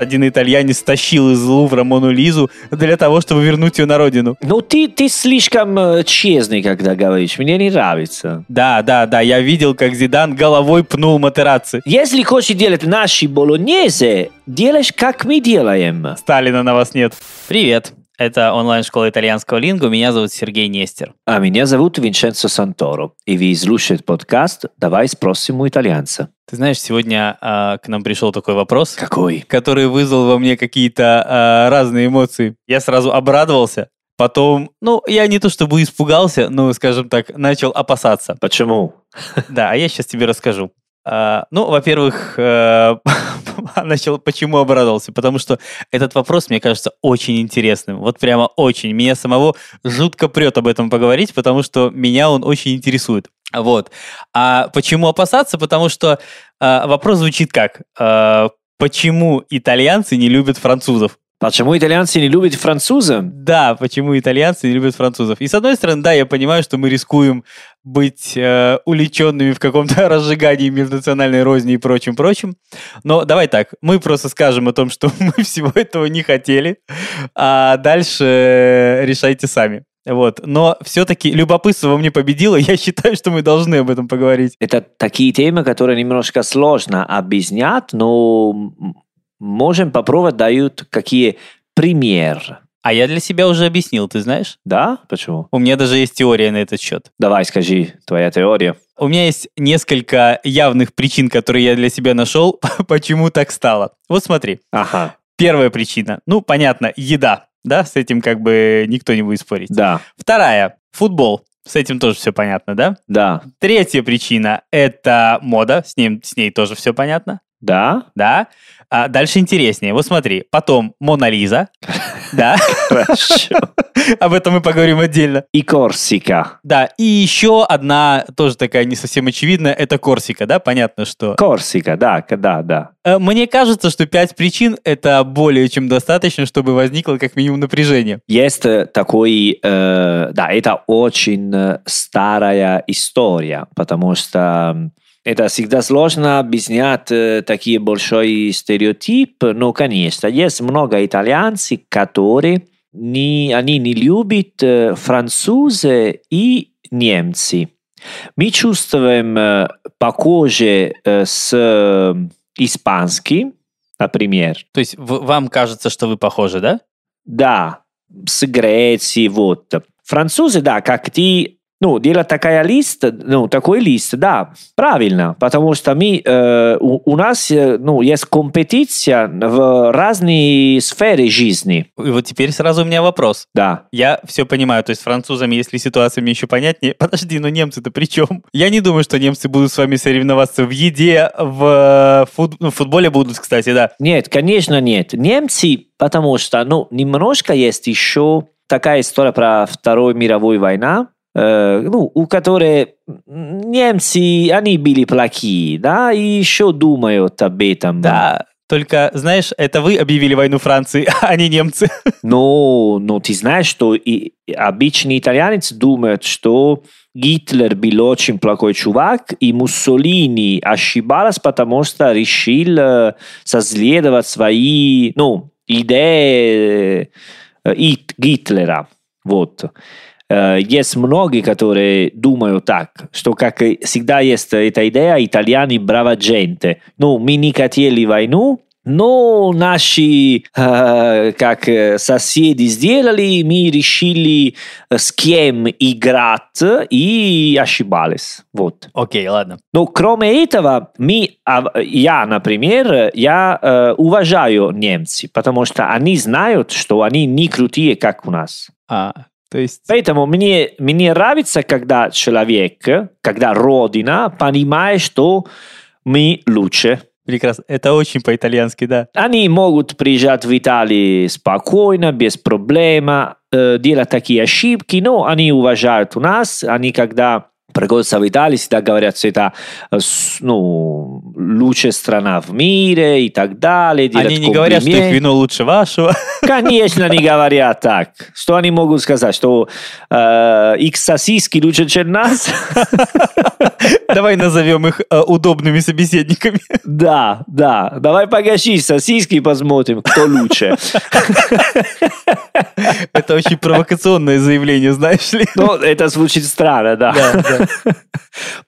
Один итальянец стащил из Лувра Мону Лизу для того, чтобы вернуть ее на родину. Ну, ты, ты слишком э, честный, когда говоришь. Мне не нравится. Да, да, да, я видел, как Зидан головой пнул Матераци. Если хочешь делать наши болонезе, делаешь, как мы делаем. Сталина на вас нет. Привет. Это онлайн-школа итальянского лингу. Меня зовут Сергей Нестер. А меня зовут Винченцо Санторо. И вы слушаете подкаст «Давай спросим у итальянца». Ты знаешь, сегодня а, к нам пришел такой вопрос, Какой? который вызвал во мне какие-то а, разные эмоции. Я сразу обрадовался, потом, ну, я не то чтобы испугался, но, скажем так, начал опасаться. Почему? Да, а я сейчас тебе расскажу. А, ну, во-первых, э, начал, почему обрадовался? Потому что этот вопрос, мне кажется, очень интересным. Вот прямо очень. Меня самого жутко прет об этом поговорить, потому что меня он очень интересует. Вот. А почему опасаться? Потому что э, вопрос звучит как? Э, почему итальянцы не любят французов? Почему итальянцы не любят француза? Да, почему итальянцы не любят французов. И с одной стороны, да, я понимаю, что мы рискуем быть э, уличенными в каком-то разжигании межнациональной розни и прочим-прочим. Но давай так, мы просто скажем о том, что мы всего этого не хотели, а дальше решайте сами. Вот. Но все-таки любопытство во мне победило, я считаю, что мы должны об этом поговорить. Это такие темы, которые немножко сложно объяснять, но можем попробовать, дают какие примеры. А я для себя уже объяснил, ты знаешь? Да? Почему? У меня даже есть теория на этот счет. Давай, скажи, твоя теория. У меня есть несколько явных причин, которые я для себя нашел, почему так стало. Вот смотри. Ага, Первая причина. Ну, понятно, еда. Да, с этим как бы никто не будет спорить. да, Вторая. Футбол. С этим тоже все понятно, да? да, Третья причина – это мода. С, ним, с ней тоже все понятно. Да, Да? А дальше интереснее. Вот смотри. Потом Мона Лиза. Да? хорошо. Об этом мы поговорим отдельно. И Корсика. Да, и еще одна, тоже такая не совсем очевидная, это Корсика, да? Понятно, что... Корсика, да, да, да. Э, Мне кажется, что пять причин – это более чем достаточно, чтобы возникло как минимум напряжение. Есть э, такой, э, да, это очень э, старая история, потому что это всегда сложно объяснять э, такие большой стереотип, но, конечно, есть много итальянцев, которые не, они не любят э, французы и немцы. Мы чувствуем э, похоже с испанским, например. То есть вам кажется, что вы похожи, да? Да, с Грецией, вот. Французы, да, как ты, ну, делать такая лист, ну, такой лист, да, правильно, потому что мы, э, у, у нас, э, ну, есть компетиция в разные сферы жизни, И вот теперь сразу у меня вопрос. да. Я все понимаю, то есть французами, если ситуация мне еще понятнее, подожди, но немцы-то при чем? Я не думаю, что немцы будут с вами соревноваться в еде, в фут- ну, в футболе будут, кстати, да. Нет, конечно, нет. Немцы, потому что, ну, немножко есть еще такая история про Вторую мировую войну, э, ну, у которой немцы, они были плохие, да, и еще думают об этом. Да, только, знаешь, это вы объявили войну Франции, а не немцы. Но, но ты знаешь, что и обычный итальянец думает, что Гитлер был очень плохой чувак, и Муссолини ошибался, потому что решил э, соследовать свои, ну, идеи э, Ит- Гитлера. Вот. Э, Есть многие, которые думают так, что как всегда есть эта идея, итальяне браво gente. Ну, мы не хотели войну, но наши, э, как э, соседи сделали, мы решили э, с кем играть и ошибались. Вот. Окей, ладно. Но кроме этого, мы, а, я, например, я э, уважаю немцев, потому что они знают, что они не крутые, как у нас. А, то есть... Поэтому мне, мне нравится, когда человек, когда Родина понимает, что мы лучше. Прекрасно. Это очень по-итальянски, да. Они могут приезжать в Италию спокойно, без проблем, э, делать такие ошибки, но они уважают нас, они когда приходятся в Италию, всегда говорят, что это э, ну, лучшая страна в мире и так далее. Они не говорят, что их вино лучше вашего. Конечно, не говорят так. Что они могут сказать? Что э, их сосиски лучше, чем нас? Давай назовем их э, удобными собеседниками. Да, да. Давай погаши сосиски и посмотрим, кто лучше. Это очень провокационное заявление, знаешь ли. Ну, это звучит странно, да. Да, да.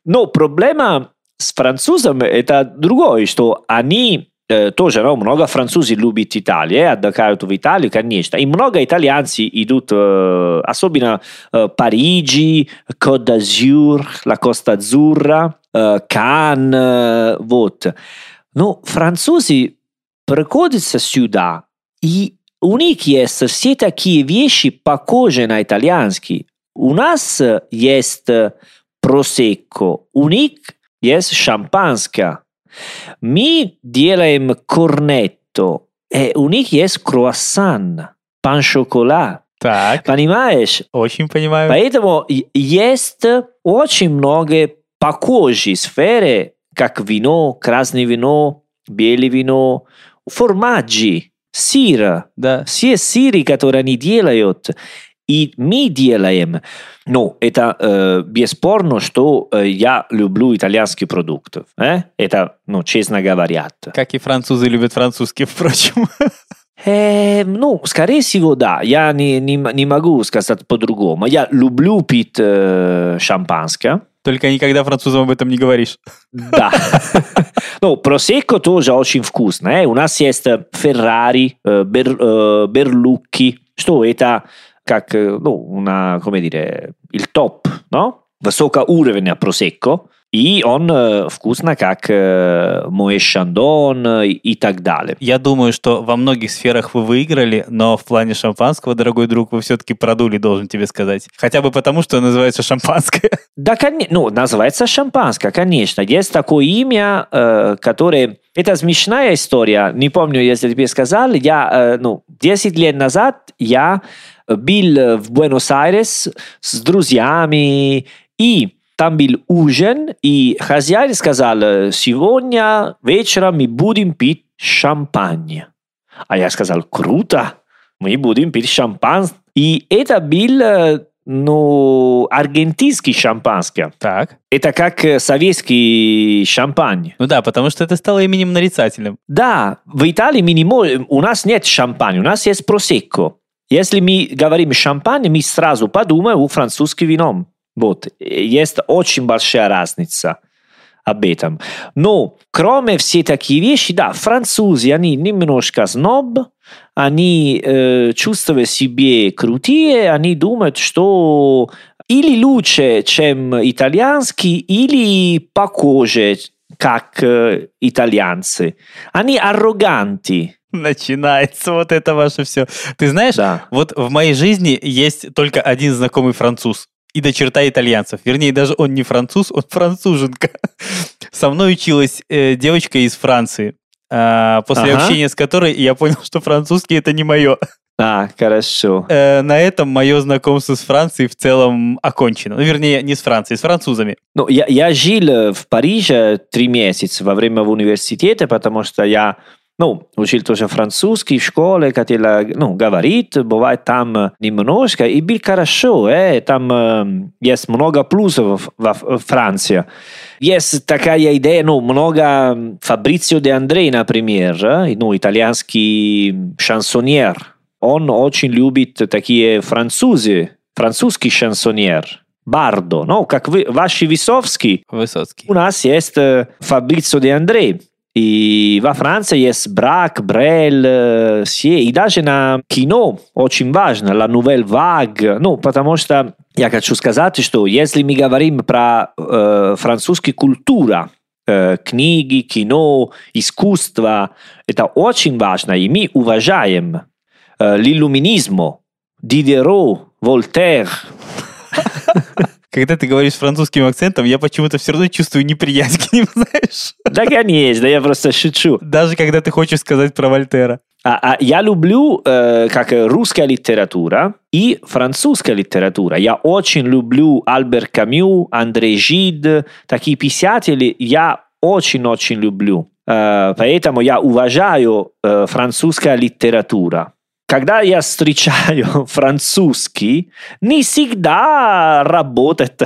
Но проблема с французами это другое, что они тоже, ну, много французов любят Италию, э, отдыхают в Италии, конечно. И много итальянцев идут, э, особенно э, Париджи, Côte d'Azur, la Costa Azzurra, э, Кан, э, вот. Но французы приходят сюда, и у них есть все такие вещи, похожие на итальянские. У нас есть просекко, у них есть шампанское. Мы делаем корнетто, и у них есть круассан, пан-шоколад. Так, Понимаешь? очень понимаю. Поэтому есть очень много похожие сферы, как вино, красное вино, белое вино, формаджи, сыр, Да. все сыры, которые они делают, и мы делаем. Ну, это э, бесспорно, что э, я люблю итальянские продукты. э? Это, ну, честно говоря. Как и французы любят французский, впрочем. Э, ну, скорее всего, да. Я не, не, не могу сказать по-другому. Я люблю пить э, шампанское. Только никогда французам об этом не говоришь. Да. Ну, просекко тоже очень вкусно. э. У нас есть э, Ferrari, э, Бер- э, что это как, э, ну, una, come dire, il топ, no? Высокоуровня просекко. И он вкусно, как Моэ Шандон и так далее. Я думаю, что во многих сферах вы выиграли, но в плане шампанского, дорогой друг, вы все-таки продули, должен тебе сказать. Хотя бы потому, что называется шампанское. Да, коне- ну, называется шампанское, конечно. Есть такое имя, э, которое... Это смешная история. Не помню, если тебе сказал. Я, э, ну, 10 лет назад я был в Буэнос-Айрес с друзьями, и там был ужин, и хозяин сказал, сегодня вечером мы будем пить шампань. А я сказал, круто, мы будем пить шампанское. И это был, ну, аргентинский шампанское. Так. Это как советский шампань. Ну да, потому что это стало именем нарицательным. Да, в Италии мы не можем, у нас нет шампань, у нас есть просекко. Если мы говорим шампань, мы сразу подумаем о французском вином. Вот, есть очень большая разница об этом. Но кроме все такие вещи, да, французы, они немножко сноб, они э, чувствуют себе крутые, они думают, что или лучше, чем итальянский, или похоже, как э, итальянцы. Они арроганты. Начинается вот это ваше все. Ты знаешь, Да. вот в моей жизни есть только один знакомый француз. И до черта итальянцев. Вернее, даже он не француз, он француженка. Со мной училась э, девочка из Франции. а, после Ага. общения с которой я понял, что французский это не мое. А, хорошо. Э, на этом мое знакомство с Францией в целом окончено. Ну, вернее, не с Францией, с французами. Ну, я, я жил э, в Париже три месяца во время университета, потому что я ну, учил тоже французский в школе, хотел ну, говорить, бывает там э, немножко, и был хорошо, э, там э, есть много плюсов во в Франции. Есть такая идея, ну, много м, Фабрицио де Андрей, например, э, ну, итальянский шансоньер, он очень любит такие французы, французский шансоньер, Бардо, ну, как вы, ваши Висовский, Высоцкий. у нас есть э, Фабрицио де Андрей. И во Франции есть Брак, Брель, э, все. И даже на кино очень важно, la nouvelle vague. Ну, потому что я хочу сказать, что если мы говорим про э, французскую культуру, э, книги, кино, искусство, это очень важно. И мы уважаем э, l'illuminismo, Дидеро, Вольтер. Когда ты говоришь с французским акцентом, я почему-то все равно чувствую неприязнь к ним, знаешь? Да, конечно, я просто шучу. Даже когда ты хочешь сказать про Вольтера. А, а я люблю э, как русская литература и французская литература. Я очень люблю Альбер Камю, Андрей Жид, такие писатели я очень-очень люблю. Э, поэтому я уважаю э, французская литература. Когда я встречаю французский, не всегда работает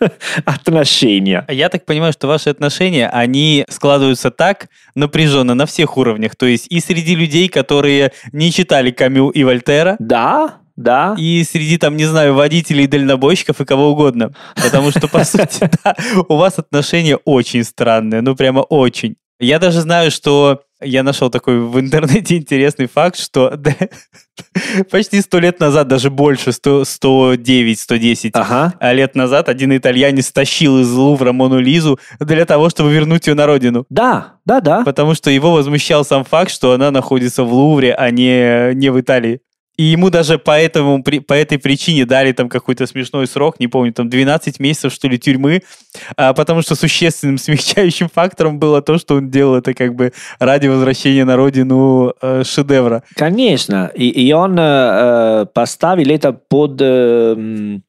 отношения. Я так понимаю, что ваши отношения, они складываются так напряженно на всех уровнях. То есть и среди людей, которые не читали Камю и Вольтера, Да, да. и среди, там, не знаю, водителей, дальнобойщиков и кого угодно. Потому что, по сути, у вас отношения очень странные, ну прямо очень. Я даже знаю, что я нашел такой в интернете интересный факт, что да, почти сто лет назад, даже больше, 100, 109, 110 Ага. а лет назад один итальянец тащил из Лувра Мону Лизу для того, чтобы вернуть ее на родину. Да, да, да. Потому что его возмущал сам факт, что она находится в Лувре, а не, не в Италии. И ему даже по, этому, по этой причине дали там какой-то смешной срок, не помню, там 12 месяцев, что ли, тюрьмы, а, потому что существенным смягчающим фактором было то, что он делал это как бы ради возвращения на родину э, шедевра. Конечно. И, и он э, поставил это под э, м,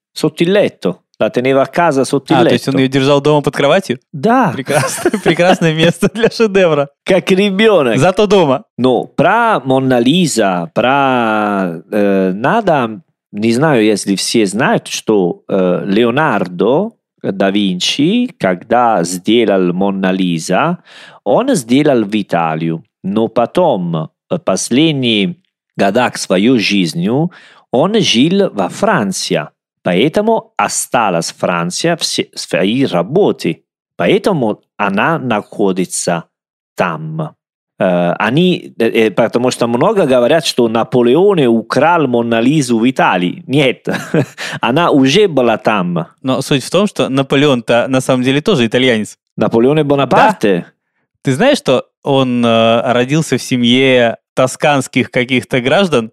letto. La teneva a casa il А, то есть он ее держал дома под кроватью? Да, Прекрасно, прекрасное место для шедевра. как ребенок. Зато дома. Но про Мона Лиза, про э, надо, не знаю, если все знают, что э, Леонардо да Винчи, когда сделал Мона Лиза, он сделал в Италию, но потом э, последние года своей жизнью он жил во Франции, поэтому осталась Франция в своей работе, поэтому она находится там. Э, они, э, э, потому что много говорят, что Наполеон украл Мона Лизу в Италии. Нет, она уже была там. Но суть в том, что Наполеон-то на самом деле тоже итальянец. Наполеон Бонапарте. Ты знаешь, что он э, родился в семье тосканских каких-то граждан,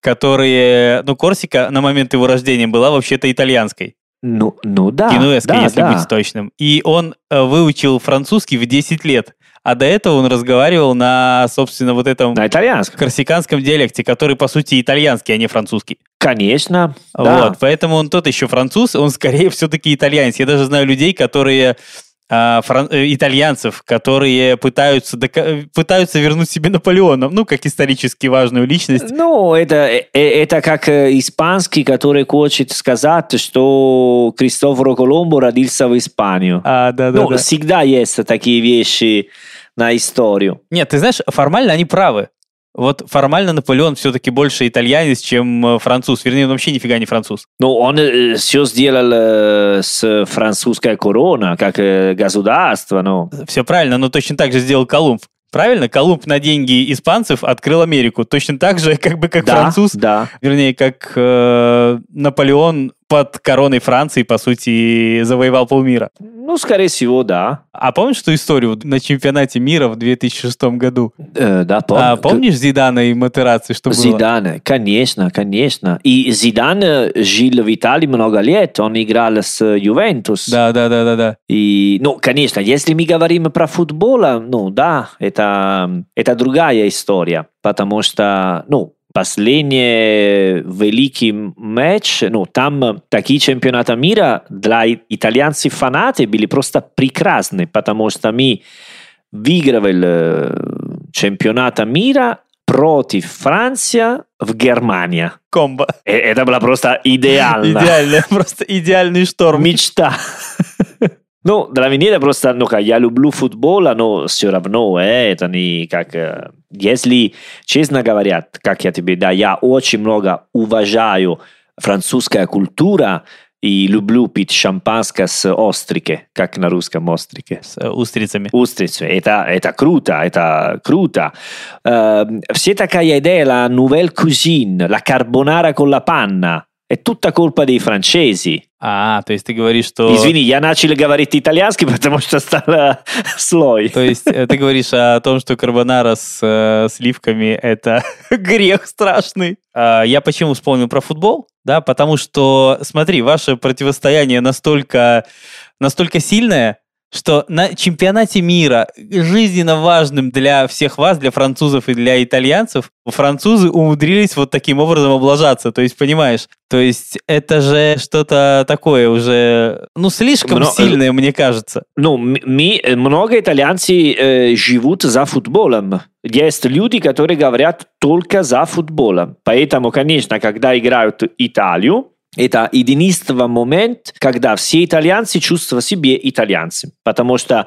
которые... Ну, Корсика на момент его рождения была вообще-то итальянской. Ну, ну да. генуэзской, да, если да. быть точным. И он э, выучил французский в 10 лет. А до этого он разговаривал на, собственно, вот этом На итальянском. корсиканском диалекте, который, по сути, итальянский, а не французский. Конечно. да. Вот, поэтому он тот еще француз, он скорее все-таки итальянец. Я даже знаю людей, которые фран- э, итальянцев, которые пытаются, дока- пытаются вернуть себе Наполеона, ну, как исторически важную личность. Ну, это, э, э, это как э, испанский, который хочет сказать, что Кристофоро Коломбо родился в Испанию. А, да, да, ну, да. всегда есть такие вещи на историю. Нет, ты знаешь, формально они правы. Вот формально Наполеон все-таки больше итальянец, чем э, француз. Вернее, он вообще нифига не француз. Ну, он все сделал э, с французской корона, как э, государство, ну. Все правильно, но точно так же сделал Колумб. Правильно? Колумб на деньги испанцев открыл Америку. Точно так же, как бы как да, француз, Да. вернее, как э, Наполеон под короной Франции, по сути, завоевал полмира. Ну, скорее всего, да. А помнишь ту историю на чемпионате мира в 2006 году? Э, да, пом- А, помнишь Зидана и Матераци, что было? Зидан, конечно, конечно. И Зидан э, жил в Италии много лет, он играл с Ювентус. Да, да, да, да, да. И, ну, конечно, если мы говорим про футбол, ну, да, это, это другая история, потому что, ну, последний великий матч, ну, там такие чемпионаты мира для итальянцев фанаты были просто прекрасны, потому что мы выигрывали э, чемпионат мира против Франции в Германии. Комбо. Э, Это было просто идеально. Идеально, просто идеальный шторм. Мечта. Ну, для меня это просто, ну, как, я люблю футбол, но все равно, э, это не как... э, Если, честно говоря, как я тебе, да, я очень много уважаю французская культура и люблю пить шампанское с острики, как на русском острики. С э, устрицами. Устрицы. Это, это круто, это круто. Ehm, все такая идея, la nouvelle cuisine, la carbonara con la panna, è tutta colpa dei francesi. А, то есть ты говоришь, что... Извини, я начал говорить итальянский, потому что стало слой. То есть э, ты говоришь о том, что карбонара с э, сливками – это грех страшный. А, Я почему вспомнил про футбол? Да, потому что, смотри, ваше противостояние настолько, настолько сильное, что на чемпионате мира, жизненно важным для всех вас, для французов и для итальянцев, французы умудрились вот таким образом облажаться. То есть, понимаешь, то есть это же что-то такое уже, ну, слишком Мно- сильное, мне кажется. Ну, ми, много итальянцев э, живут за футболом. Есть люди, которые говорят только за футболом. Поэтому, конечно, когда играют Италию, это единственный момент, когда все итальянцы чувствуют себя итальянцами. Потому что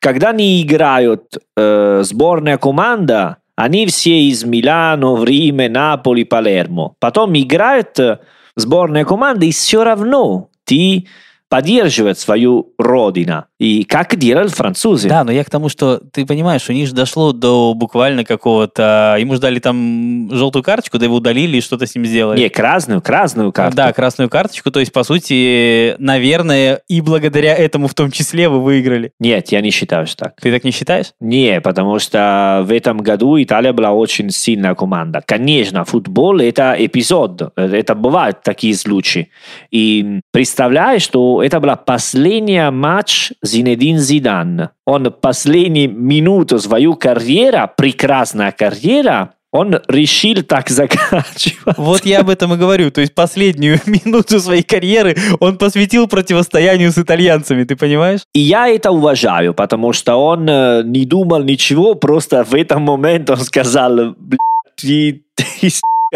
когда они играют э, сборная команда, они все из Милано, Риме, Наполи, Палермо. Потом играют э, сборная команда, и все равно ты поддерживает свою родину. И как делали французы. Да, но я к тому, что ты понимаешь, у них же дошло до буквально какого-то... Ему ждали там желтую карточку, да его удалили и что-то с ним сделали. Не, красную, красную карту. Да, красную карточку. То есть, по сути, наверное, и благодаря этому в том числе вы выиграли. Нет, я не считаю, что так. Ты так не считаешь? Не, потому что в этом году Италия была очень сильная команда. Конечно, футбол это эпизод, это бывают такие случаи. И представляешь, что это была последняя матч Зинедин Зидан. Он последнюю минуту свою карьеру, прекрасная карьера, он решил так заканчивать. Вот я об этом и говорю. То есть последнюю минуту своей карьеры он посвятил противостоянию с итальянцами, ты понимаешь? И я это уважаю, потому что он э, не думал ничего, просто в этом момент он сказал, «Блядь, ты, ты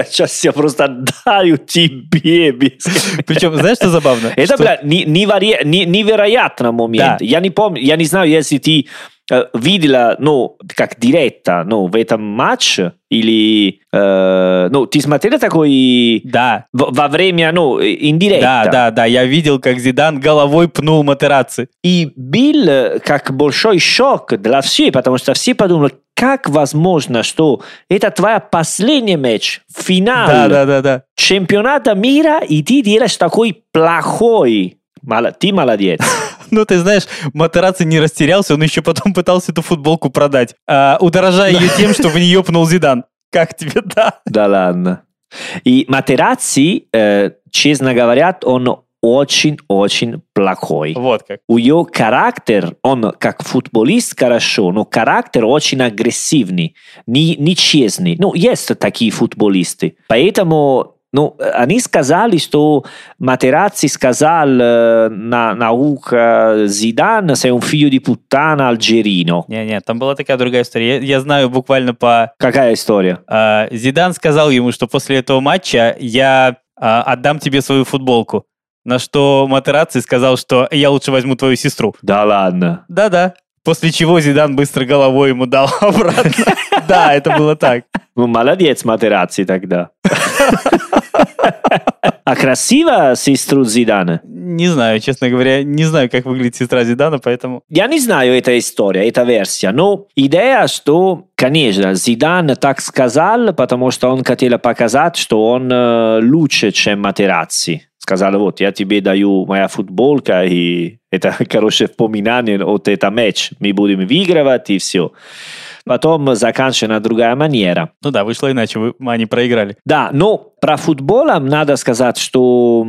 сейчас я просто отдаю тебе. Причем, знаешь, что забавно? Это, Что- бля, не- неверо- не- невероятный момент. Да. Я не помню, я не знаю, если ты видела, ну, как директа, ну, в этом матче, или, э, ну, ты смотрела такой Да, в- во время, ну, индиректа? да, да, да. Я видел, как Зидан головой пнул Матераци. И был э, как большой шок для всех, потому что все подумали, как возможно, что это твоя последний матч, финал Да, да, да, да. чемпионата мира, и ты делаешь такой плохой. Мало- ты молодец. Ну, ты знаешь, Матераци не растерялся, он еще потом пытался эту футболку продать, а, удорожая ее тем, что в нее пнул Зидан. Как тебе, да? Да ладно. И Матераци, э, честно говоря, он очень-очень плохой. Вот как. У ее характер, он как футболист хорошо, но характер очень агрессивный, не, нечестный. Ну, есть такие футболисты. Поэтому ну, они сказали, что Матераци сказал э, на, на ухо Зидан, sei un figlio di puttana algerino. Не-не, там была такая другая история. Я, я знаю буквально по... Какая история? а, Зидан сказал ему, что после этого матча я а, отдам тебе свою футболку. На что Матераци сказал, что я лучше возьму твою сестру. Да ладно. Да-да. После чего Зидан быстро головой ему дал обратно. Да, это было так. Ну, молодец, Матераци тогда. А красиво сестру Зидана? Не знаю, честно говоря, не знаю, как выглядит сестра Зидана, поэтому... Я не знаю эта история, эта версия, но идея, что, конечно, Зидан так сказал, потому что он хотел показать, что он э, лучше, чем Матераци. Сказал, вот, я тебе даю моя футболка, и это хорошее вспоминание от этого матча. Мы будем выигрывать, и все. Потом заканчивается на другая манера. Ну да, вышло иначе, вы, они проиграли. Да, но про футболом надо сказать, что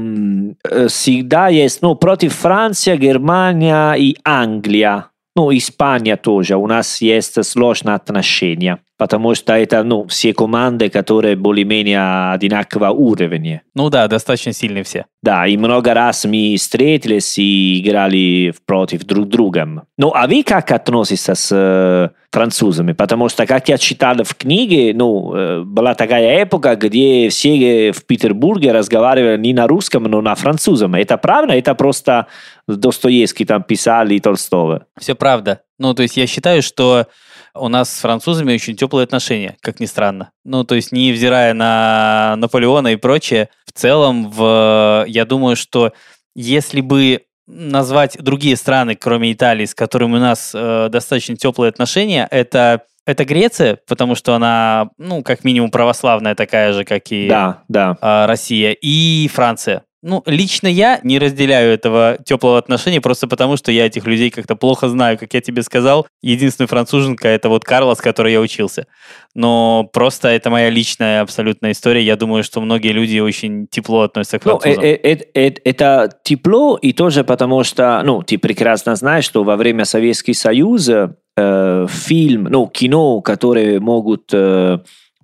э, всегда есть, ну, против Франции, Германия и Англия, ну, Испания тоже, у нас есть сложные отношения, потому что это, ну, все команды, которые более-менее одинакового уровня. Ну да, достаточно сильные все. Да, и много раз мы встретились и играли против друг друга. Ну, а вы как относитесь с э, французами? Потому что, как я читал в книге, ну, э, была такая эпока, где все в Петербурге разговаривали не на русском, но на французском. Это правда? Это просто Достоевский там писали и Толстого? Все правда. Ну, то есть я считаю, что у нас с французами очень теплые отношения, как ни странно. Ну, то есть, невзирая на Наполеона и прочее, в целом, в, я думаю, что если бы назвать другие страны, кроме Италии, с которыми у нас э, достаточно теплые отношения, это, это Греция, потому что она, ну, как минимум, православная такая же, как и Да, да. а, Россия, и Франция. Ну, лично я не разделяю этого теплого отношения, просто потому, что я этих людей как-то плохо знаю. Как я тебе сказал, единственная француженка — это вот Карла, с которой я учился. Но просто это моя личная абсолютная история. Я думаю, что многие люди очень тепло относятся к французам. Ну, э, э, э, это тепло и тоже потому, что, ну, ты прекрасно знаешь, что во время Советского Союза э, фильм, ну, кино, которые могут э,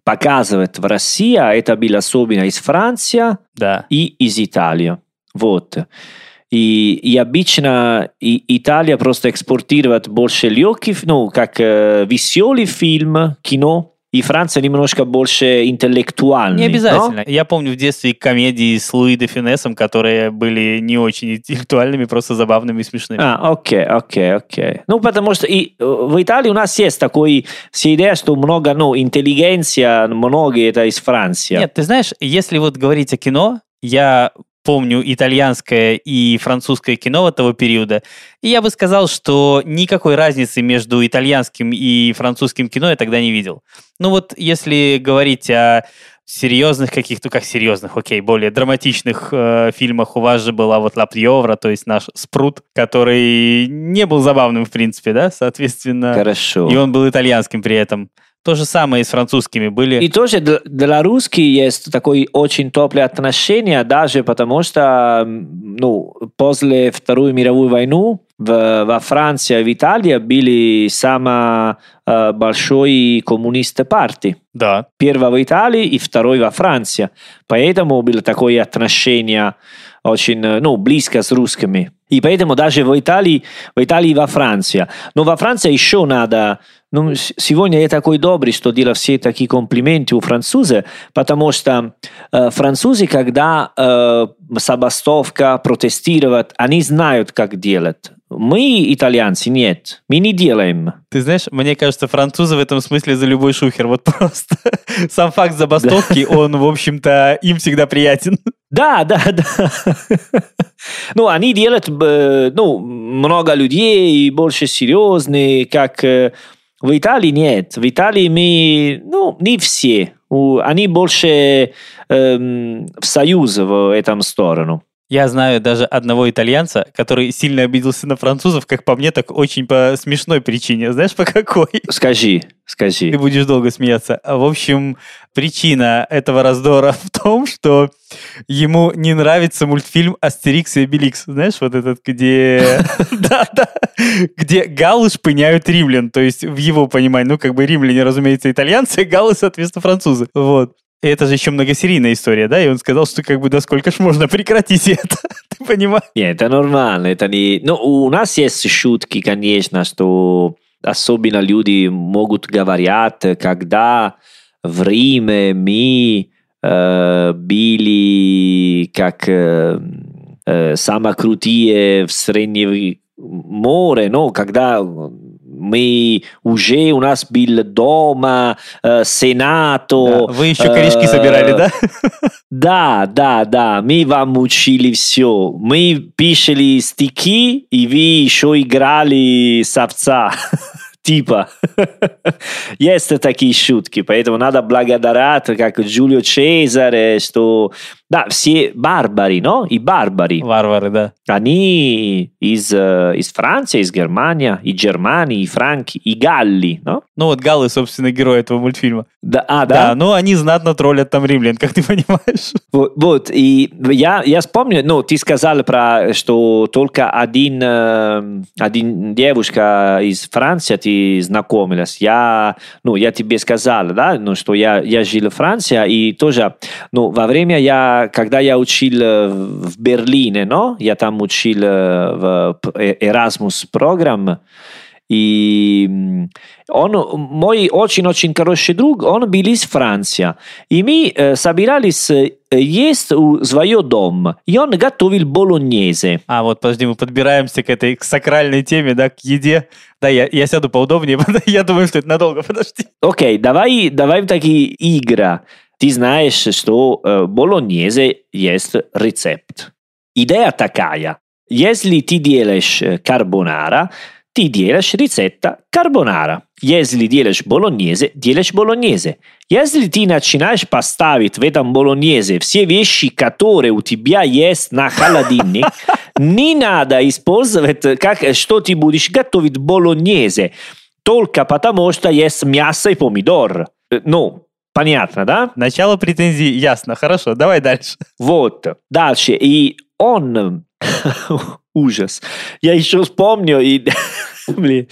показывать в России, а это было особенно из Франции да. и из Италии. Вот. И, и обычно и Италия просто экспортирует больше легких, ну, как э, веселый фильм, кино, и Франция немножко больше интеллектуальный. Не обязательно. Но? Я помню в детстве комедии с Луи де Финесом, которые были не очень интеллектуальными, просто забавными и смешными. А, окей, окей, окей. Ну, потому что и э, в Италии у нас есть такой идея, что много, ну, интеллигенция, многие это из Франции. Нет, ты знаешь, если вот говорить о кино, я помню итальянское и французское кино того периода, и я бы сказал, что никакой разницы между итальянским и французским кино я тогда не видел. Ну вот если говорить о серьезных каких-то, как серьезных, окей, более драматичных э, фильмах у вас же была вот Ла Пьевра, то есть наш Спрут, который не был забавным, в принципе, да, соответственно. Хорошо. И он был итальянским при этом. То же самое и с французскими были. И тоже для русских есть такое очень теплое отношение, даже потому что ну, после Второй мировой войны в, во Франции и в Италии были самые э, большой коммунисты партии. Да. Первый в Италии и второй во Франции. Поэтому было такое отношение очень ну, близко с русскими. И поэтому даже в Италии, в Италии и во Франции. Но во Франции еще надо ну, сегодня я такой добрый, что делаю все такие комплименты у француза, потому что э, французы, когда э, забастовка, протестируют, они знают, как делать. Мы, итальянцы, нет. Мы не делаем. Ты знаешь, мне кажется, французы в этом смысле за любой шухер. Вот просто сам факт забастовки, он, в общем-то, им всегда приятен. Да, да, да. Ну, они делают, э, ну, много людей, больше серьезные, как э, в Италии нет. В Италии мы, ну, не все. Они больше эм, в союз в этом сторону. Я знаю даже одного итальянца, который сильно обиделся на французов, как по мне, так очень по смешной причине. Знаешь, по какой? Скажи, скажи. Ты будешь долго смеяться. В общем, причина этого раздора в том, что ему не нравится мультфильм «Астерикс и Обеликс». Знаешь, вот этот, где... Да-да. Где галлы шпыняют римлян. То есть, в его понимании, ну, как бы римляне, разумеется, итальянцы, галлы, соответственно, французы. Вот. Это же еще многосерийная история, да? И он сказал, что как бы да сколько ж можно прекратить это? Ты понимаешь? Нет, это нормально. Это не... Ну, у нас есть шутки, конечно, что особенно люди могут говорить, когда в Риме мы э, были как э, э, самые крутые в Среднем море, ну, когда мы уже у нас был дома, э, сенато. Да, вы еще корешки э, собирали, да? Да, да, да. Мы вам учили все. Мы пишели стихи, и вы еще играли с овца. типа. Есть такие шутки, поэтому надо благодарить, как Джулио Цезаре, что да, все барбари, но и барбари. Варвары, да. Они из, из Франции, из Германии, и Германии, и Франки, и Галли, но? Ну вот галлы, собственно, герои этого мультфильма. Да, а, да? Да, ну они знатно троллят там римлян, как ты понимаешь. Вот, вот и я, я вспомню, ну, ты сказал про, что только один, один девушка из Франции ты знакомилась. Я, ну, я тебе сказал, да, ну, что я, я жил в Франции, и тоже, ну, во время я когда я учил в Берлине, но я там учил в Erasmus программ, и он, мой очень-очень хороший друг, он был из Франции. И мы э, собирались есть у своего дома. И он готовил болоньезе. А, вот, подожди, мы подбираемся к этой к сакральной теме, да, к еде. Да, я, я сяду поудобнее, я думаю, что это надолго, подожди. Окей, okay, давай, давай такие игры. Ты знаешь, что э, болоньезе есть рецепт. Идея такая. Если ты делаешь карбонара, ты делаешь рецепта карбонара. Если делаешь болоньезе, делаешь болоньезе. Если ты начинаешь поставить в этом болоньезе все вещи, которые у тебя есть на холодильник, не надо использовать, как, что ты будешь готовить болоньезе, только потому что есть мясо и помидор. Э, Ну, понятно, да? Начало претензий ясно. Хорошо, давай дальше. Вот. Дальше. И он... Ужас. Я еще вспомню. И... Блин.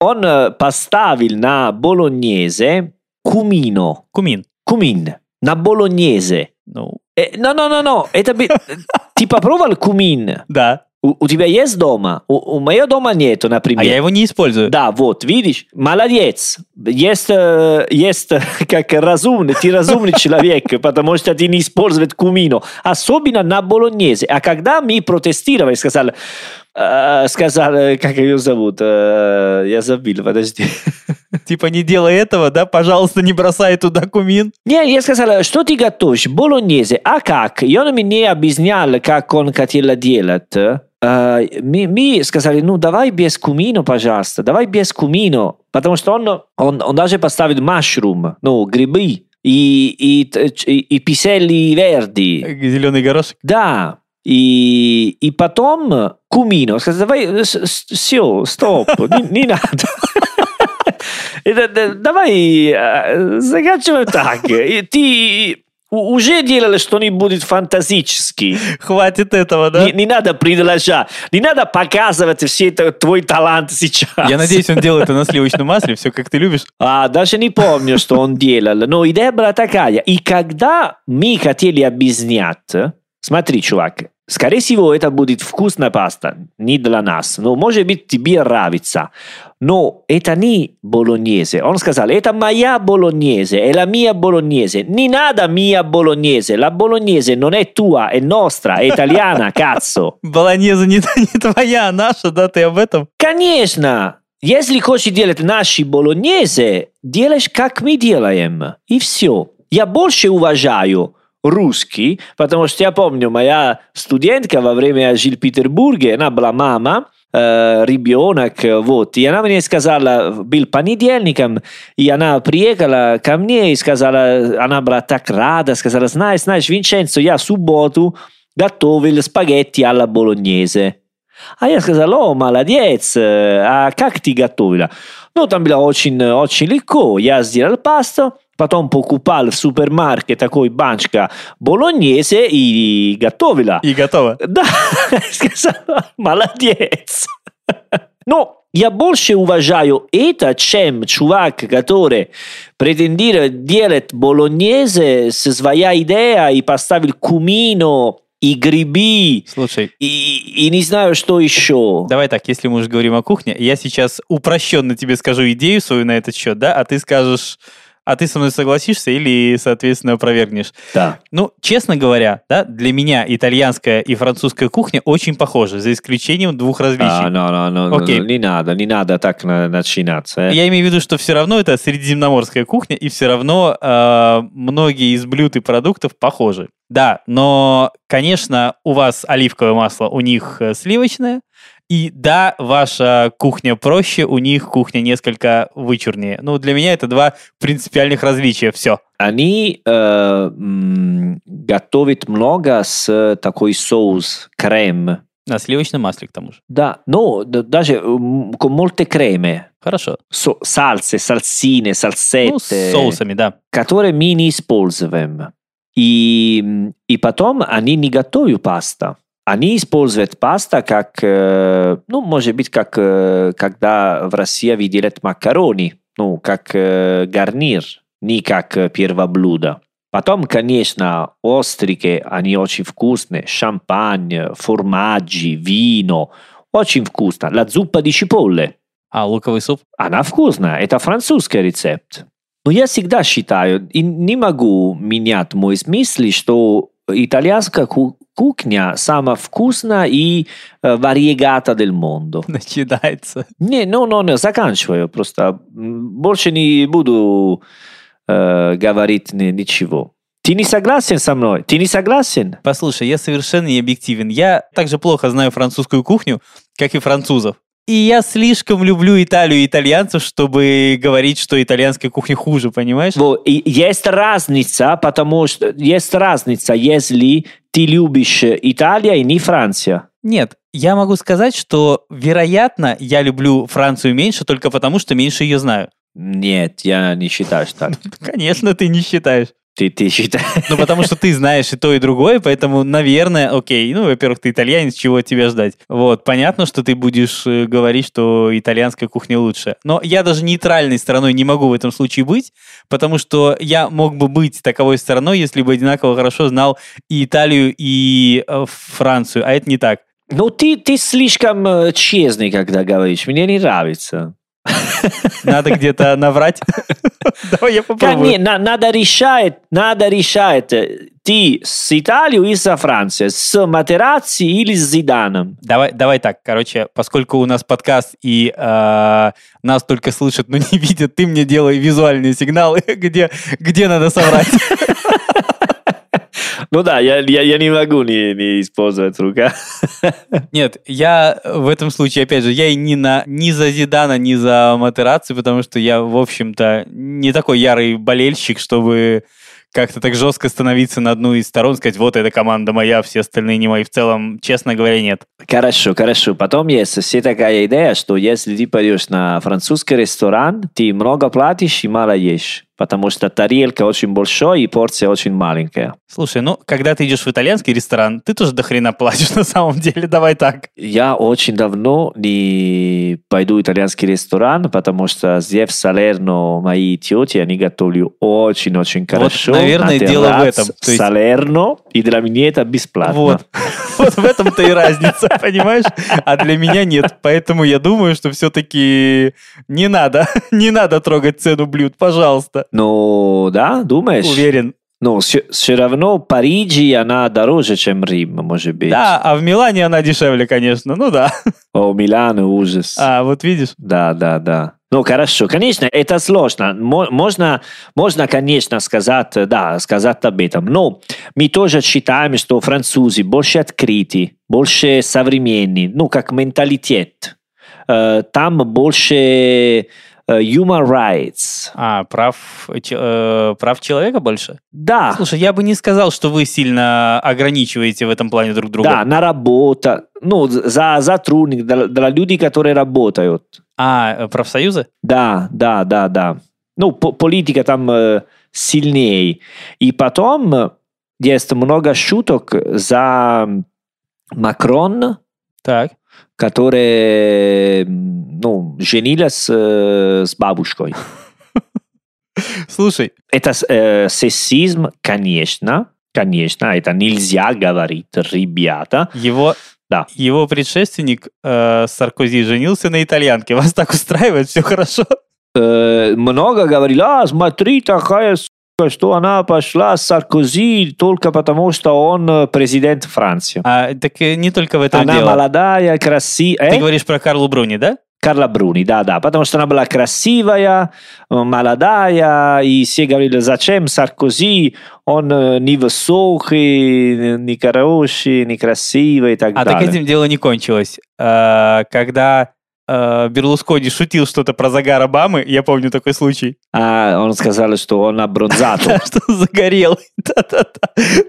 Он э, поставил на болоньезе кумино. Кумин. Кумин. На болоньезе. Ну, No, no, no, no. Это... Ты попробовал кумин? да. У, у тебя есть дома? У, у моего дома нету, например. А я его не использую. Да, вот, видишь, молодец. Есть, э, есть э, как разумный, ты разумный человек, потому что ты не используешь кумино, особенно на болоньезе. А когда мы протестировали, сказали, э, сказали, как ее зовут, Э, я забыл, подожди. Типа не делай этого, да? Пожалуйста, не бросай туда кумин. Не, я сказал, что ты готовишь? Болоньезе. А как? И он мне объяснял, как он хотел делать. Э, мы, мы сказали, ну давай без кумино, пожалуйста, давай без кумино, потому что он, он, он даже поставил машрум, ну, грибы и, и, и, и писели верди. Зеленый горошек. Да, и, и потом кумино. Сказал, давай, все, стоп, не, не надо. Давай заканчиваем так. Ты уже делал что-нибудь фантастический. Хватит этого, да? Не, не надо продолжать. Не надо показывать все это, твой талант сейчас. Я надеюсь, он делает это на сливочном масле, все как ты любишь. А, даже не помню, что он делал. Но идея была такая. И когда мы хотели объяснять, смотри, чувак, скорее всего, это будет вкусная паста, не для нас. Но, может быть, тебе нравится. Но это не болоньезе. Он сказал, это моя болоньезе, la mia bolognese. Не надо mia bolognese. La bolognese non è tua, è nostra, è italiana, cazzo. Болонеза не, не твоя, а наша, да? Ты об этом? Конечно, если хочешь делать наши болоньезе, делаешь, как мы делаем. И все. Я больше уважаю русский, потому что я помню, моя студентка во время жил в Петербурге, она была мама, э, ребенок, вот, и она мне сказала, был понедельником, и она приехала ко мне и сказала, она была так рада, сказала, знаешь, знаешь, Винченцо, я в субботу готовил спагетти alla bolognese. А я сказал, о, молодец, э, а как ты готовила? Ну, там было очень, очень легко. Я сделал пасту, потом покупал в супермаркете такой баночка болоньезе и готовила. И готово. Да, сказала, молодец. Но я больше уважаю это, чем чувак, который претендирует делать болоньезе с своя идея и поставил кумино и грибы, Слушай, и, и не знаю, что еще. давай так, если мы уже говорим о кухне, я сейчас упрощенно тебе скажу идею свою на этот счет, да? А ты скажешь, а ты со мной согласишься или, соответственно, опровергнешь. Да. Ну, честно говоря, да, для меня итальянская и французская кухня очень похожи, за исключением двух различий. А, no, no, no, Окей. не надо, не надо так на- начинаться. э. Я имею в виду, что все равно это средиземноморская кухня, и все равно э, многие из блюд и продуктов похожи. Да, но, конечно, у вас оливковое масло, у них э, сливочное, и да, ваша кухня проще, у них кухня несколько вычурнее. Ну, для меня это два принципиальных различия, все. Они э, готовят много с такой соус, крем. На сливочном масле, к тому же. Да, но даже con molte creme. Хорошо. Со- сальсы, сальсины, сальсетте. Ну, с соусами, да. которые мы не используем. И, и потом они не готовят паста. Они используют паста как, э, ну, может быть, как э, когда в России вы делаете макарони, ну, как э, гарнир, не как первое блюдо. Потом, конечно, острики, они очень вкусные. Шампань, формагgi, вино. Очень вкусно. La zuppa di cipolle. А луковый суп? Она вкусная, это французский рецепт. Но я всегда считаю, и не могу менять мой смысл, что итальянская ку- кухня самая вкусная и э, варьегата del mondo. Начинается. Не, ну, ну, не, заканчиваю просто. Больше не буду э, говорить ни- ничего. Ты не согласен со мной? Ты не согласен? Послушай, я совершенно не объективен. Я также плохо знаю французскую кухню, как и французов. И я слишком люблю Италию и итальянцев, чтобы говорить, что итальянская кухня хуже, понимаешь? И есть разница, потому что есть разница, если ты любишь Италия и не Франция. Нет, я могу сказать, что, вероятно, я люблю Францию меньше только потому, что меньше ее знаю. Нет, я не считаю так. Конечно, ты не считаешь. Ты, ты считаешь? Ну, потому что ты знаешь и то, и другое, поэтому, наверное, окей. Ну, во-первых, ты итальянец, чего тебя ждать? Вот, понятно, что ты будешь э, говорить, что итальянская кухня лучше. Но я даже нейтральной стороной не могу в этом случае быть, потому что я мог бы быть таковой стороной, если бы одинаково хорошо знал и Италию, и э, Францию, а это не так. Ну, ты, ты слишком э, честный, когда говоришь. Мне не нравится. Надо где-то наврать. Давай я попробую. Надо решать, надо решать. э, Ты с Италией или со Францией, с Матераци или с Зиданом. Давай, давай так, короче, поскольку у нас подкаст и э, нас только слышат, но не видят, ты мне делай визуальные сигналы, где, где надо соврать. Ну да, я, я, я не могу не, не использовать рука. Нет, я в этом случае, опять же, я и не на ни за Зидана, ни за Матераци, потому что я, в общем-то, не такой ярый болельщик, чтобы как-то так жестко становиться на одну из сторон, сказать, вот эта команда моя, все остальные не мои. В целом, честно говоря, нет. Хорошо, хорошо. Потом есть все такая идея, что если ты пойдешь на французский ресторан, ты много платишь и мало ешь. Потому что тарелка очень большая и порция очень маленькая. Слушай, ну, когда ты идешь в итальянский ресторан, ты тоже до хрена платишь на самом деле, давай так. Я очень давно не пойду в итальянский ресторан, потому что здесь в Салерно мои тети, они готовят очень-очень хорошо. наверное, На дело в этом. То есть- Салерно, и для меня это бесплатно. Вот. Вот в этом-то и разница, понимаешь? А для меня нет. Поэтому я думаю, что все-таки не надо, не надо трогать цену блюд, пожалуйста. Ну, да, думаешь? Уверен. Ну, все, равно Париджи, она дороже, чем Рим, может быть. Да, а в Милане она дешевле, конечно. Ну да. О, Милан ужас. А, вот видишь. Да, да, да. Ну, хорошо. Конечно, это сложно. Мо- Можно, можно, конечно, сказать, да, сказать об этом. Но мы тоже считаем, что французы больше открыты, больше современные, ну, как менталитет. Э, Там больше э, human rights. А, прав, э, прав человека больше? Да, Слушай, я бы не сказал, что вы сильно ограничиваете в этом плане друг друга. да, на работа. Ну, за сотрудник, для, для людей, которые работают. А, э, профсоюзы? Да, да, да, да. Ну, по- политика там э, сильнее. И потом э, есть много шуток за Макрон, Так. Который м, ну, женилась э, с бабушкой. Слушай, Это э, сексизм, конечно, конечно, это нельзя говорить, ребята. его, Да. его предшественник э, Саркози женился на итальянке. Вас так устраивает? Все хорошо? Э, много говорили, а, смотри, такая что она пошла с Саркози только потому, что он э, президент Франции. А, так э, не только в этом Она дело. молодая, красивая. Ты говоришь про Карлу Бруни, да? Карла Бруни, да, да, потому что она была красивая, э, молодая, и все говорили, зачем Саркози, он э, не высокий, не хороший, не красивый и так А так далее. этим дело не кончилось. Э, Когда э, Берлускони шутил что-то про загар Обамы, я помню такой случай, А, он сказал, что он абронзато. что загорел.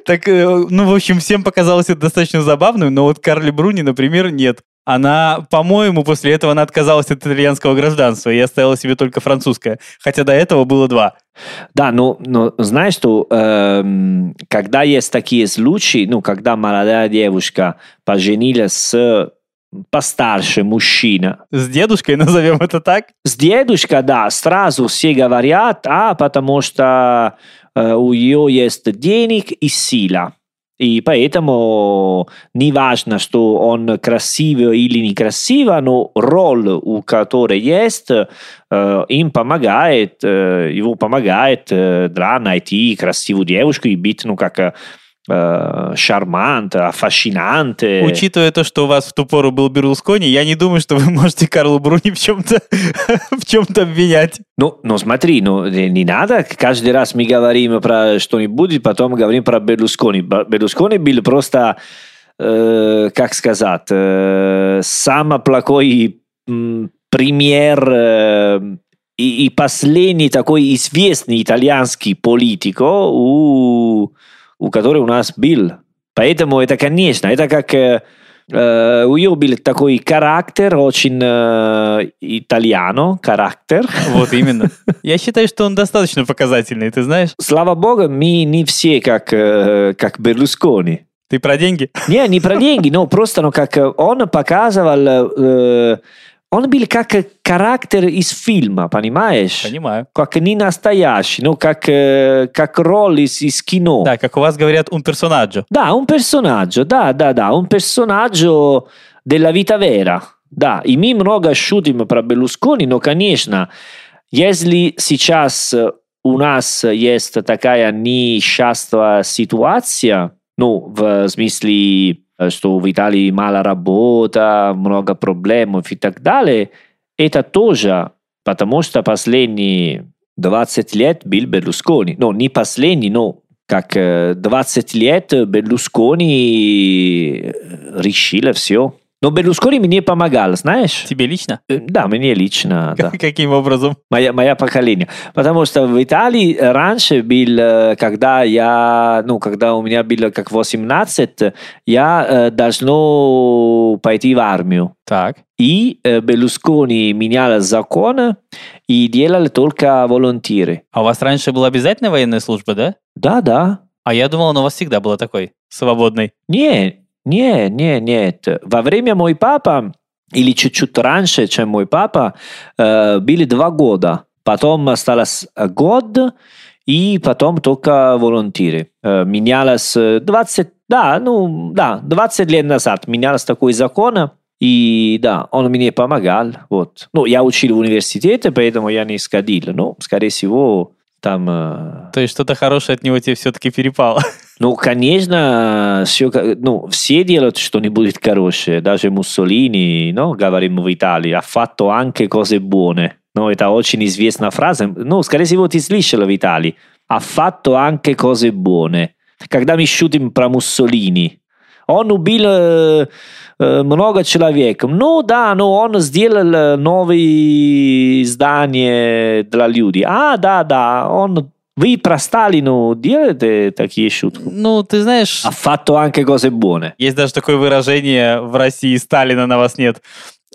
Так, э, ну, в общем, всем показалось это достаточно забавным, но вот Карли Бруни, например, нет. Она, по-моему, после этого она отказалась от итальянского гражданства и оставила себе только французское. Хотя до этого было два. Да, но, но знаешь, что эм, когда есть такие случаи, ну, когда молодая девушка поженилась с постарше мужчина, С дедушкой назовем это так. с дедушкой, да, сразу все говорят, а, потому что э, у нее есть денег и сила. И поэтому не важно, что он красивый или некрасивый, но роль, у которой есть, э, им помогает, э, его помогает э, для найти красивую девушку и быть, ну, как э, шармант, аффашинанте. Учитывая то, что у вас в ту пору был Берлускони, я не думаю, что вы можете Карлу Бруни в чем-то в чем-то обвинять. Ну, ну смотри, ну не надо. Каждый раз мы говорим про что-нибудь, потом говорим про Берлускони. Берлускони был просто, э, как сказать, э, самый плохой пример э, и, и последний такой известный итальянский политик, у, у которого у нас был. Поэтому это, конечно, это как... э, э, у него был такой характер, очень э, итальяно, характер. Вот именно. Я считаю, что он достаточно показательный, ты знаешь? Слава богу, мы не все как, э, как Берлускони. Ты про деньги? Не, не про деньги, но просто ну, как э, он показывал, э, он был как характер из фильма, понимаешь? Понимаю. Как не настоящий, ну как, э, как роль из, из кино. Да, как у вас говорят, un personaggio. Да, un personaggio, да, да, да, un personaggio della vita vera. Да, и мы много шутим про Берлускони, но, конечно, если сейчас у нас есть такая несчастная ситуация, ну, в смысле, э, что в Италии мало работа, много проблем и так далее, это тоже потому, что последние 20 лет был Берлускони. Ну, не последний, но как э, 20 лет Берлускони решила все. Но Берлускони мне помогал, знаешь? Тебе лично? Э, Да, мне лично, да. Каким образом? Моя, моя поколение. Потому что в Италии раньше был, э, когда я, ну, когда у меня было как 18, я э, должно пойти в армию. Так. И э, Берлускони менял закон и делал только волонтеры. А у вас раньше была обязательная военная служба, да? Да, да. А я думал, он у вас всегда была такой, свободной. Не, не, не, нет. Во время мой папа, или чуть-чуть раньше, чем мой папа, э, были два года. Потом осталось год, и потом только волонтеры. Э, менялось э, 20, да, ну, да, 20 лет назад менялось такой закон, и да, он мне помогал. Вот. Ну, я учил в университете, поэтому я не сходил. Но, скорее всего, там... э, То есть что-то хорошее от него тебе все-таки перепало. ну, конечно, всё ка- ну, все делают что-нибудь хорошее, даже Муссолини, no, говорим в Италии, ha fatto anche cose buone. No, это очень известная фраза. Ну, скорее всего, ты слышала в Италии. Ha fatto anche cose buone. Когда мы шутим про Муссолини. Он убил э, э, много человек. Ну да, но он сделал э, новые здания для людей. А, да, да, он... Вы про Сталину делаете такие шутки? Ну, ты знаешь, Ha fatto anche cose buone. есть даже такое выражение в России «Сталина на вас нет».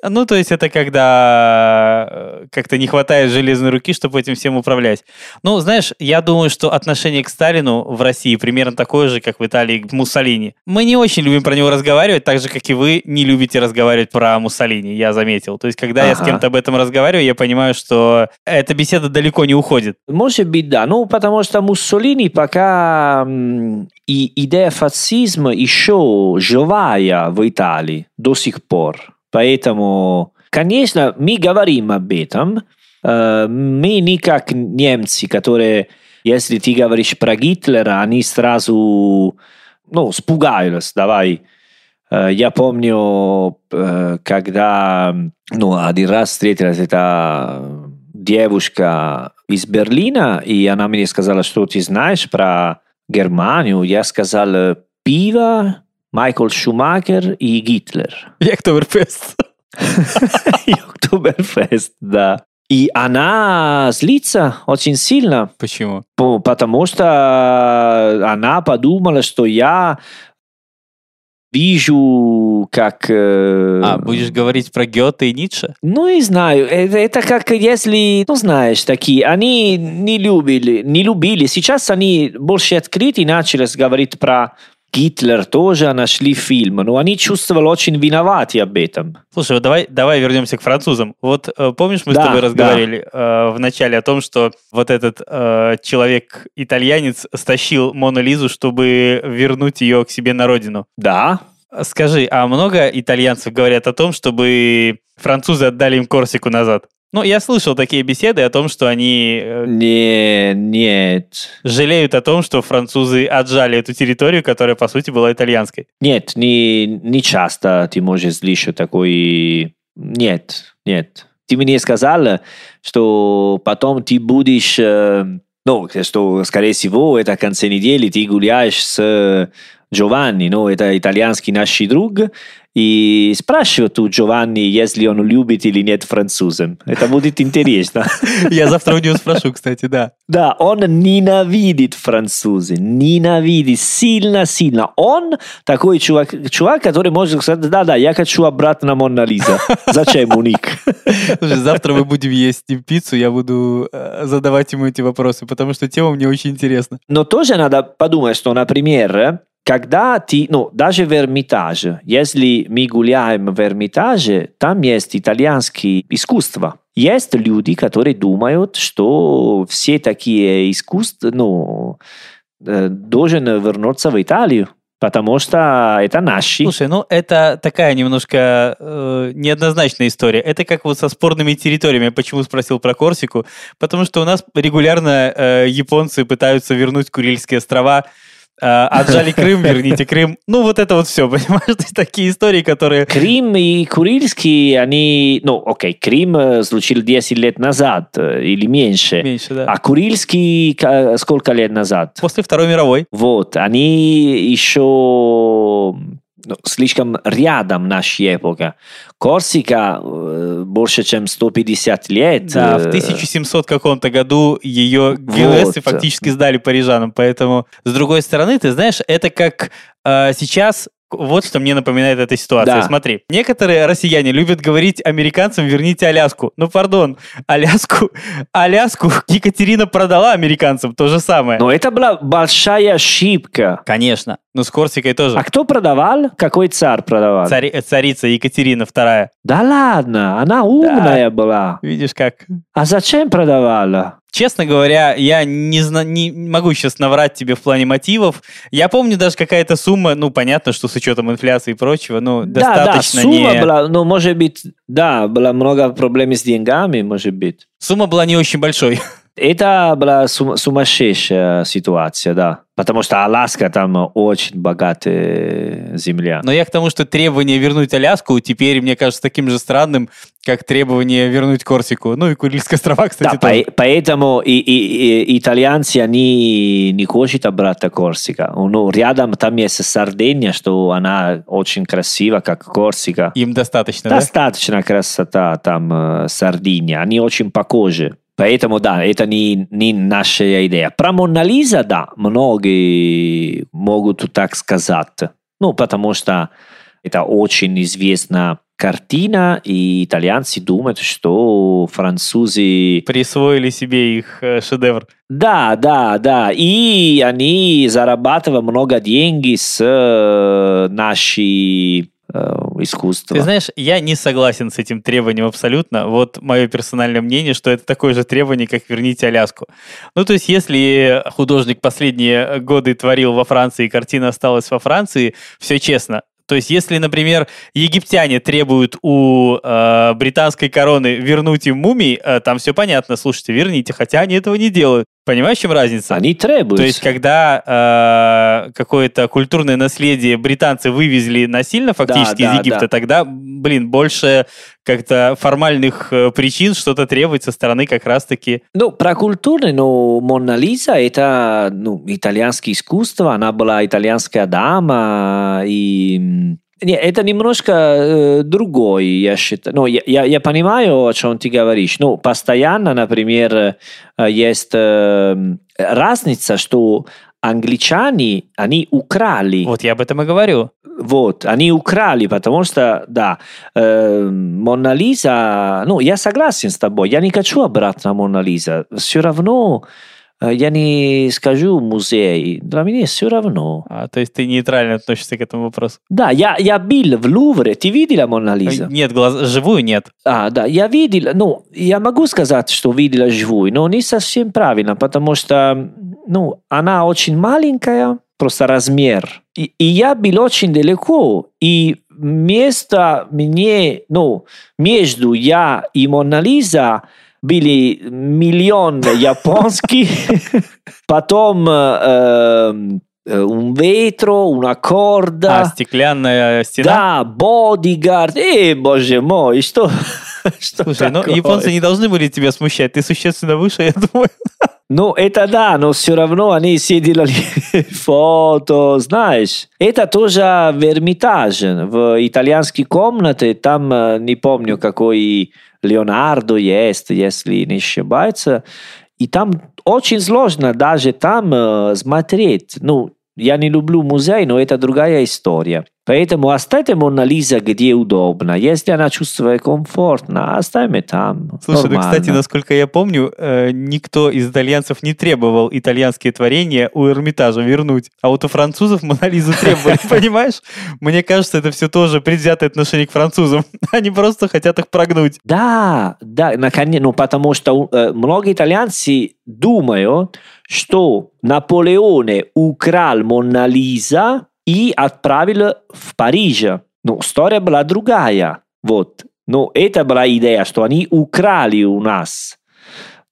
Ну, то есть это когда э, как-то не хватает железной руки, чтобы этим всем управлять. Ну, знаешь, я думаю, что отношение к Сталину в России примерно такое же, как в Италии к Муссолини. Мы не очень любим про него разговаривать, так же, как и вы не любите разговаривать про Муссолини, я заметил. То есть, когда я с Ага. кем-то об этом разговариваю, я понимаю, что эта беседа далеко не уходит. Может быть, да. Ну, потому что Муссолини пока и идея фашизма еще живая в Италии до сих пор. Поэтому, конечно, мы говорим об этом. Э, Мы не как немцы, которые, если ты говоришь про Гитлера, они сразу, ну, спугаются, давай. Э, Я помню, э, когда, ну, один раз встретилась эта девушка из Берлина, и она мне сказала, что ты знаешь про Германию. Я сказал, пиво, Майкл Шумахер и Гитлер. Я Октоберфест. И Октоберфест, да. И она злится очень сильно, Почему? по- потому что она подумала, что я вижу, как... э, А, будешь говорить про Гёте и Ницше? Ну, не знаю, это, это как если, ну, знаешь, такие, они не любили, не любили. Сейчас они больше открыты начали говорить про Гитлер тоже нашли фильм, но они чувствовали очень виноваты об этом. Слушай, вот давай, давай вернемся к французам. Вот э, помнишь, мы с Да, тобой да. разговаривали э, в начале о том, что вот этот э, человек-итальянец стащил Мону Лизу, чтобы вернуть ее к себе на родину. Да, Скажи, а много итальянцев говорят о том, чтобы французы отдали им Корсику назад? Ну, я слышал такие беседы о том, что они э, не, нет, жалеют о том, что французы отжали эту территорию, которая, по сути, была итальянской. нет, не, не часто ты можешь слышать такой, нет, нет. Ты мне сказал, что потом ты будешь, э, ну, что, скорее всего, это в конце недели ты гуляешь с Giovanni, ну, это итальянский наш друг, и спрашивают у Джованни, если он любит или нет французов. Это будет интересно. Я завтра у него спрошу, кстати, да. Да, он ненавидит французы, ненавидит сильно-сильно. Он такой чувак, чувак, который может сказать, да-да, я хочу обратно на Мона Лиза. Зачем у них? Слушай, завтра мы будем есть пиццу, я буду э, задавать ему эти вопросы, потому что тема мне очень интересна. Но тоже надо подумать, что, например, когда ты, ну, даже в Эрмитаже, если мы гуляем в Эрмитаже, там есть итальянские искусства. Есть люди, которые думают, что все такие искусства, ну, э, должен вернуться в Италию. Потому что это наши. Слушай, ну это такая немножко э, неоднозначная история. Это как вот со спорными территориями. Я почему спросил про Корсику? Потому что у нас регулярно э, японцы пытаются вернуть Курильские острова отжали Крым, верните Крым. Ну, вот это вот все, понимаешь? такие истории, которые... Крым и Курильский, они... Ну, окей, Крым случил 10 лет назад или меньше. Меньше, да. А Курильский сколько лет назад? После Второй мировой. Вот, они еще ну, слишком рядом нашей эпока. Корсика э, больше, чем 150 лет. Да, в 1700 каком-то году ее генуэзцы вот. фактически сдали парижанам, поэтому, с другой стороны, ты знаешь, это как э, сейчас вот что мне напоминает эта ситуация. Да. Смотри, некоторые россияне любят говорить американцам «верните Аляску». Ну, пардон, Аляску, Аляску Екатерина продала американцам, то же самое. Но это была большая ошибка. Конечно. Ну, с Корсикой тоже. А кто продавал? Какой царь продавал? Цари, царица Екатерина II. Да ладно, она умная да. была. Видишь как. А зачем продавала? Честно говоря, я не, зна- не могу сейчас наврать тебе в плане мотивов. Я помню даже какая-то сумма, ну, понятно, что с учетом инфляции и прочего, ну, да, достаточно да, сумма не... была, ну, может быть, да, было много проблем с деньгами, может быть. Сумма была не очень большой. Это была сум- сумасшедшая ситуация, да. Потому что Аляска там очень богатая земля. Но я к тому, что требование вернуть Аляску теперь, мне кажется, таким же странным, как требование вернуть Корсику. Ну и Курильские острова, кстати, да, тоже. По- поэтому и, и, и итальянцы, они не хотят обратно Корсика. Ну, рядом там есть Сардиния, что она очень красива, как Корсика. Им достаточно, Достаточно да? красота там э, Сардиния. Они очень похожи. Поэтому, да, это не, не наша идея. Про Мона Лиза, да, многие могут так сказать. Ну, потому что это очень известная картина, и итальянцы думают, что французы... Присвоили себе их э, шедевр. Да, да, да. И они зарабатывают много денег с э, нашей искусства. Ты знаешь, я не согласен с этим требованием абсолютно. Вот мое персональное мнение, что это такое же требование, как «верните Аляску». Ну, то есть, если художник последние годы творил во Франции, и картина осталась во Франции, все честно, то есть, если, например, египтяне требуют у э, британской короны вернуть им мумий, э, там все понятно, слушайте, верните, хотя они этого не делают. Понимаешь, в чем разница? Они требуют. То есть, когда э, какое-то культурное наследие британцы вывезли насильно фактически да, из да, Египта, да. тогда, блин, больше как-то формальных э, причин что-то требовать со стороны как раз-таки... Ну, про культурное, но Мона Лиза это ну, итальянское искусство, она была итальянская дама, и нет, это немножко э, другой, я считаю. Ну, я, я, я понимаю, о чем ты говоришь. Ну, постоянно, например, э, есть э, разница, что англичане, они украли. Вот я об этом и говорю. Вот, они украли, потому что, да, э, Мона Лиза, ну, я согласен с тобой, я не хочу обратно Мона Лиза. Все равно я не скажу музей, для меня все равно. А, то есть ты нейтрально относишься к этому вопросу? Да, я, я был в Лувре, ты видела Мона Лиза? Нет, глаз, живую нет. А, да, я видел, ну, я могу сказать, что видела живую, но не совсем правильно, потому что, ну, она очень маленькая, просто размер. И, и я был очень далеко, и место мне, ну, между я и Мона Лиза были миллион японских, потом э, un vetro, una corda. А, стеклянная стена? Да, бодигард. Эй, боже мой, что, что Слушай, ну, такое? ну японцы не должны были тебя смущать. Ты существенно выше, я думаю. Ну, это да, но все равно они все делали фото, знаешь. Это тоже в Эрмитаже, в итальянской комнате, там э, не помню, какой Леонардо есть, если не ошибается. И там очень сложно даже там э, смотреть. Ну, я не люблю музей, но это другая история. Поэтому оставьте Мона Лиза где удобно. Если она чувствует комфортно, оставим там. Слушай, ну, Нормально. кстати, насколько я помню, э, никто из итальянцев не требовал итальянские творения у Эрмитажа вернуть. А вот у французов Монолизу требовали, понимаешь? Мне кажется, это все тоже предвзятое отношение к французам. Они просто хотят их прогнуть. Да, да, наконец, ну потому что э, многие итальянцы думают, что Наполеоне украл Мона Лиза и отправил в Париж. Ну, история была другая. Вот. Но это была идея, что они украли у нас.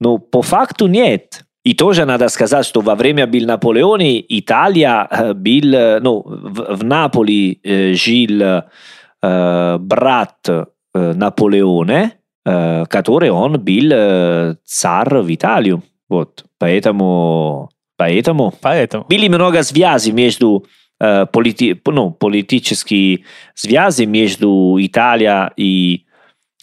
Но по факту нет. И тоже надо сказать, что во время был Наполеоне Италия э, был, э, ну, в, в Наполе э, жил э, брат э, Наполеоне, э, который он был э, царь в Италию. Вот. Поэтому, поэтому Поэтому. были много связей между э, полити, ну, политические связи между Италией и,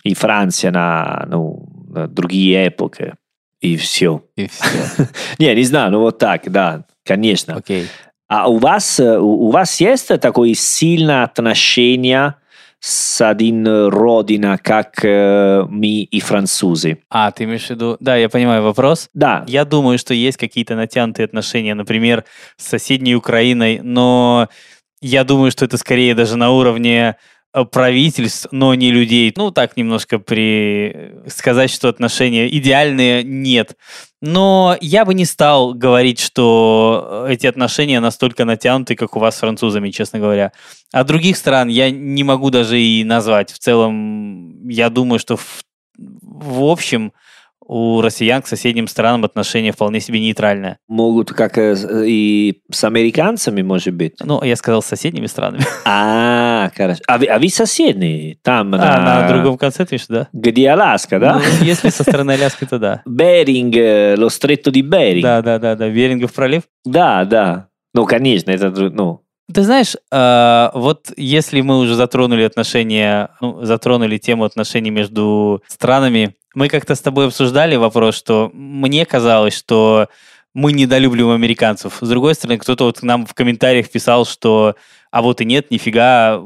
и Францией на, ну, на другие эпохи. И все. И все. Не, не знаю, ну вот так, да, конечно. Окей. А у вас, э, у у вас есть такое сильное отношение с один родина, как э, мы и французы? А, ты имеешь в виду... Да, я понимаю вопрос. Да, Я думаю, что есть какие-то натянутые отношения, например, с соседней Украиной, но я думаю, что это скорее даже на уровне правительств, но не людей. Ну, так немножко при... сказать, что отношения идеальные, нет. Но я бы не стал говорить, что эти отношения настолько натянуты, как у вас с французами, честно говоря. А других стран я не могу даже и назвать. В целом, я думаю, что в, в общем у россиян к соседним странам отношения вполне себе нейтральные. могут как э, и с американцами, может быть. Ну, я сказал с соседними странами. А, хорошо. А вы, а вы соседние там, А, на другом конце ты что, да? где Аляска, да? Ну, если со стороны Аляски, то да. Беринг, lo stretto di Bering. Да, да, да, да. Берингов пролив. да, да. Ну, конечно, это, ну, Ты знаешь, э, вот если мы уже затронули отношения, ну, затронули тему отношений между странами, мы как-то с тобой обсуждали вопрос, что мне казалось, что мы недолюбливаем американцев. С другой стороны, кто-то вот к нам в комментариях писал, что а вот и нет, нифига,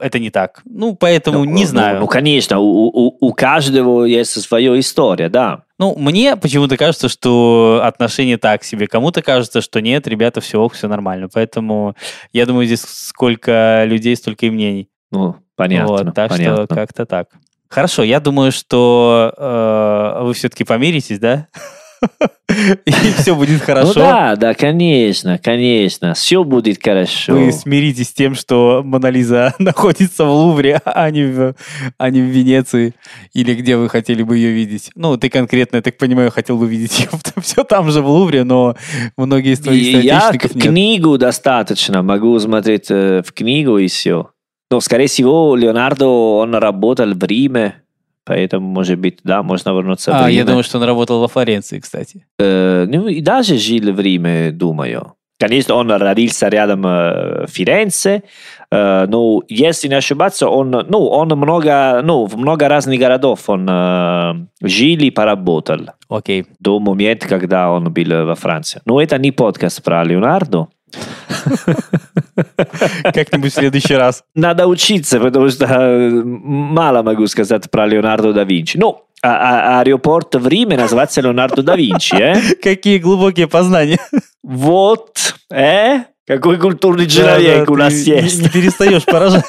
это не так. Ну, поэтому ну, не ну, знаю. Ну, конечно, у, у, у каждого есть своя история, да. Ну, мне почему-то кажется, что отношения так себе. Кому-то кажется, что нет, ребята, все, все нормально. Поэтому я думаю, здесь сколько людей, столько и мнений. Ну, понятно, вот, так понятно. что как-то так. Хорошо, я думаю, что э, вы все-таки помиритесь, да? И все будет Ну хорошо. да, да, конечно, конечно, все будет хорошо. Вы смиритесь с тем, что Монолиза находится в Лувре, а не в, а не в Венеции, или где вы хотели бы ее видеть. Ну, ты конкретно, я так понимаю, хотел бы видеть ее все там же в Лувре, но многие из твоих я соотечественников к- нет. книгу достаточно, могу смотреть э, в книгу и все. Но, скорее всего, Леонардо, он работал в Риме, поэтому, может быть, да, можно вернуться в А, Рим. я думаю, что он работал во Флоренции, кстати. Э, ну, и даже жил в Риме, думаю. Конечно, он родился рядом э, Ференце, э, но, если не ошибаться, он, ну, он много, ну, в много разных городов он э, жил и поработал Окей. до момента, когда он был во Франции. Но это не подкаст про Леонардо. Как-нибудь в следующий раз. Надо учиться, потому что э, мало могу сказать про Леонардо да Винчи. Ну, а- а- аэропорт в Риме называется Леонардо да Винчи, э? Какие глубокие познания. Вот, э? Какой культурный Да, человек да, у нас ты не- есть. Не перестаешь поражать.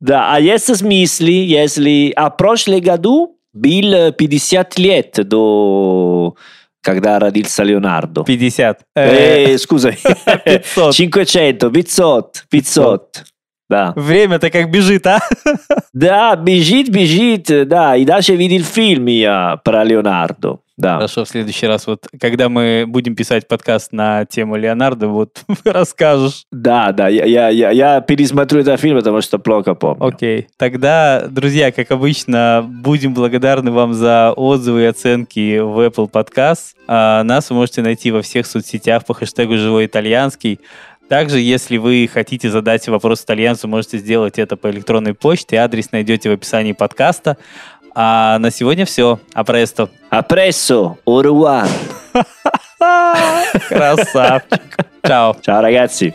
Да, а есть смысл, если... А прошлый году был 50 лет до... Когда родился Леонардо. 50. Э, Э, скуза. 500. 500, 500, 500. Да. Время-то как бежит, а? Да, бежит, бежит, да, и даже видел фильм я про Леонардо. Да. Хорошо, в следующий раз, вот, когда мы будем писать подкаст на тему Леонардо, вот расскажешь. Да, да, я, я, я, я пересмотрю этот фильм, потому что плохо помню. Окей. Тогда, друзья, как обычно, будем благодарны вам за отзывы и оценки в Apple Podcast. А, нас вы можете найти во всех соцсетях по хэштегу «Живой итальянский». Также, если вы хотите задать вопрос итальянцу, можете сделать это по электронной почте. Адрес найдете в описании подкаста. А на сегодня все. Апресто. Au revoir. Красавчик. Чао. Ciao ragazzi.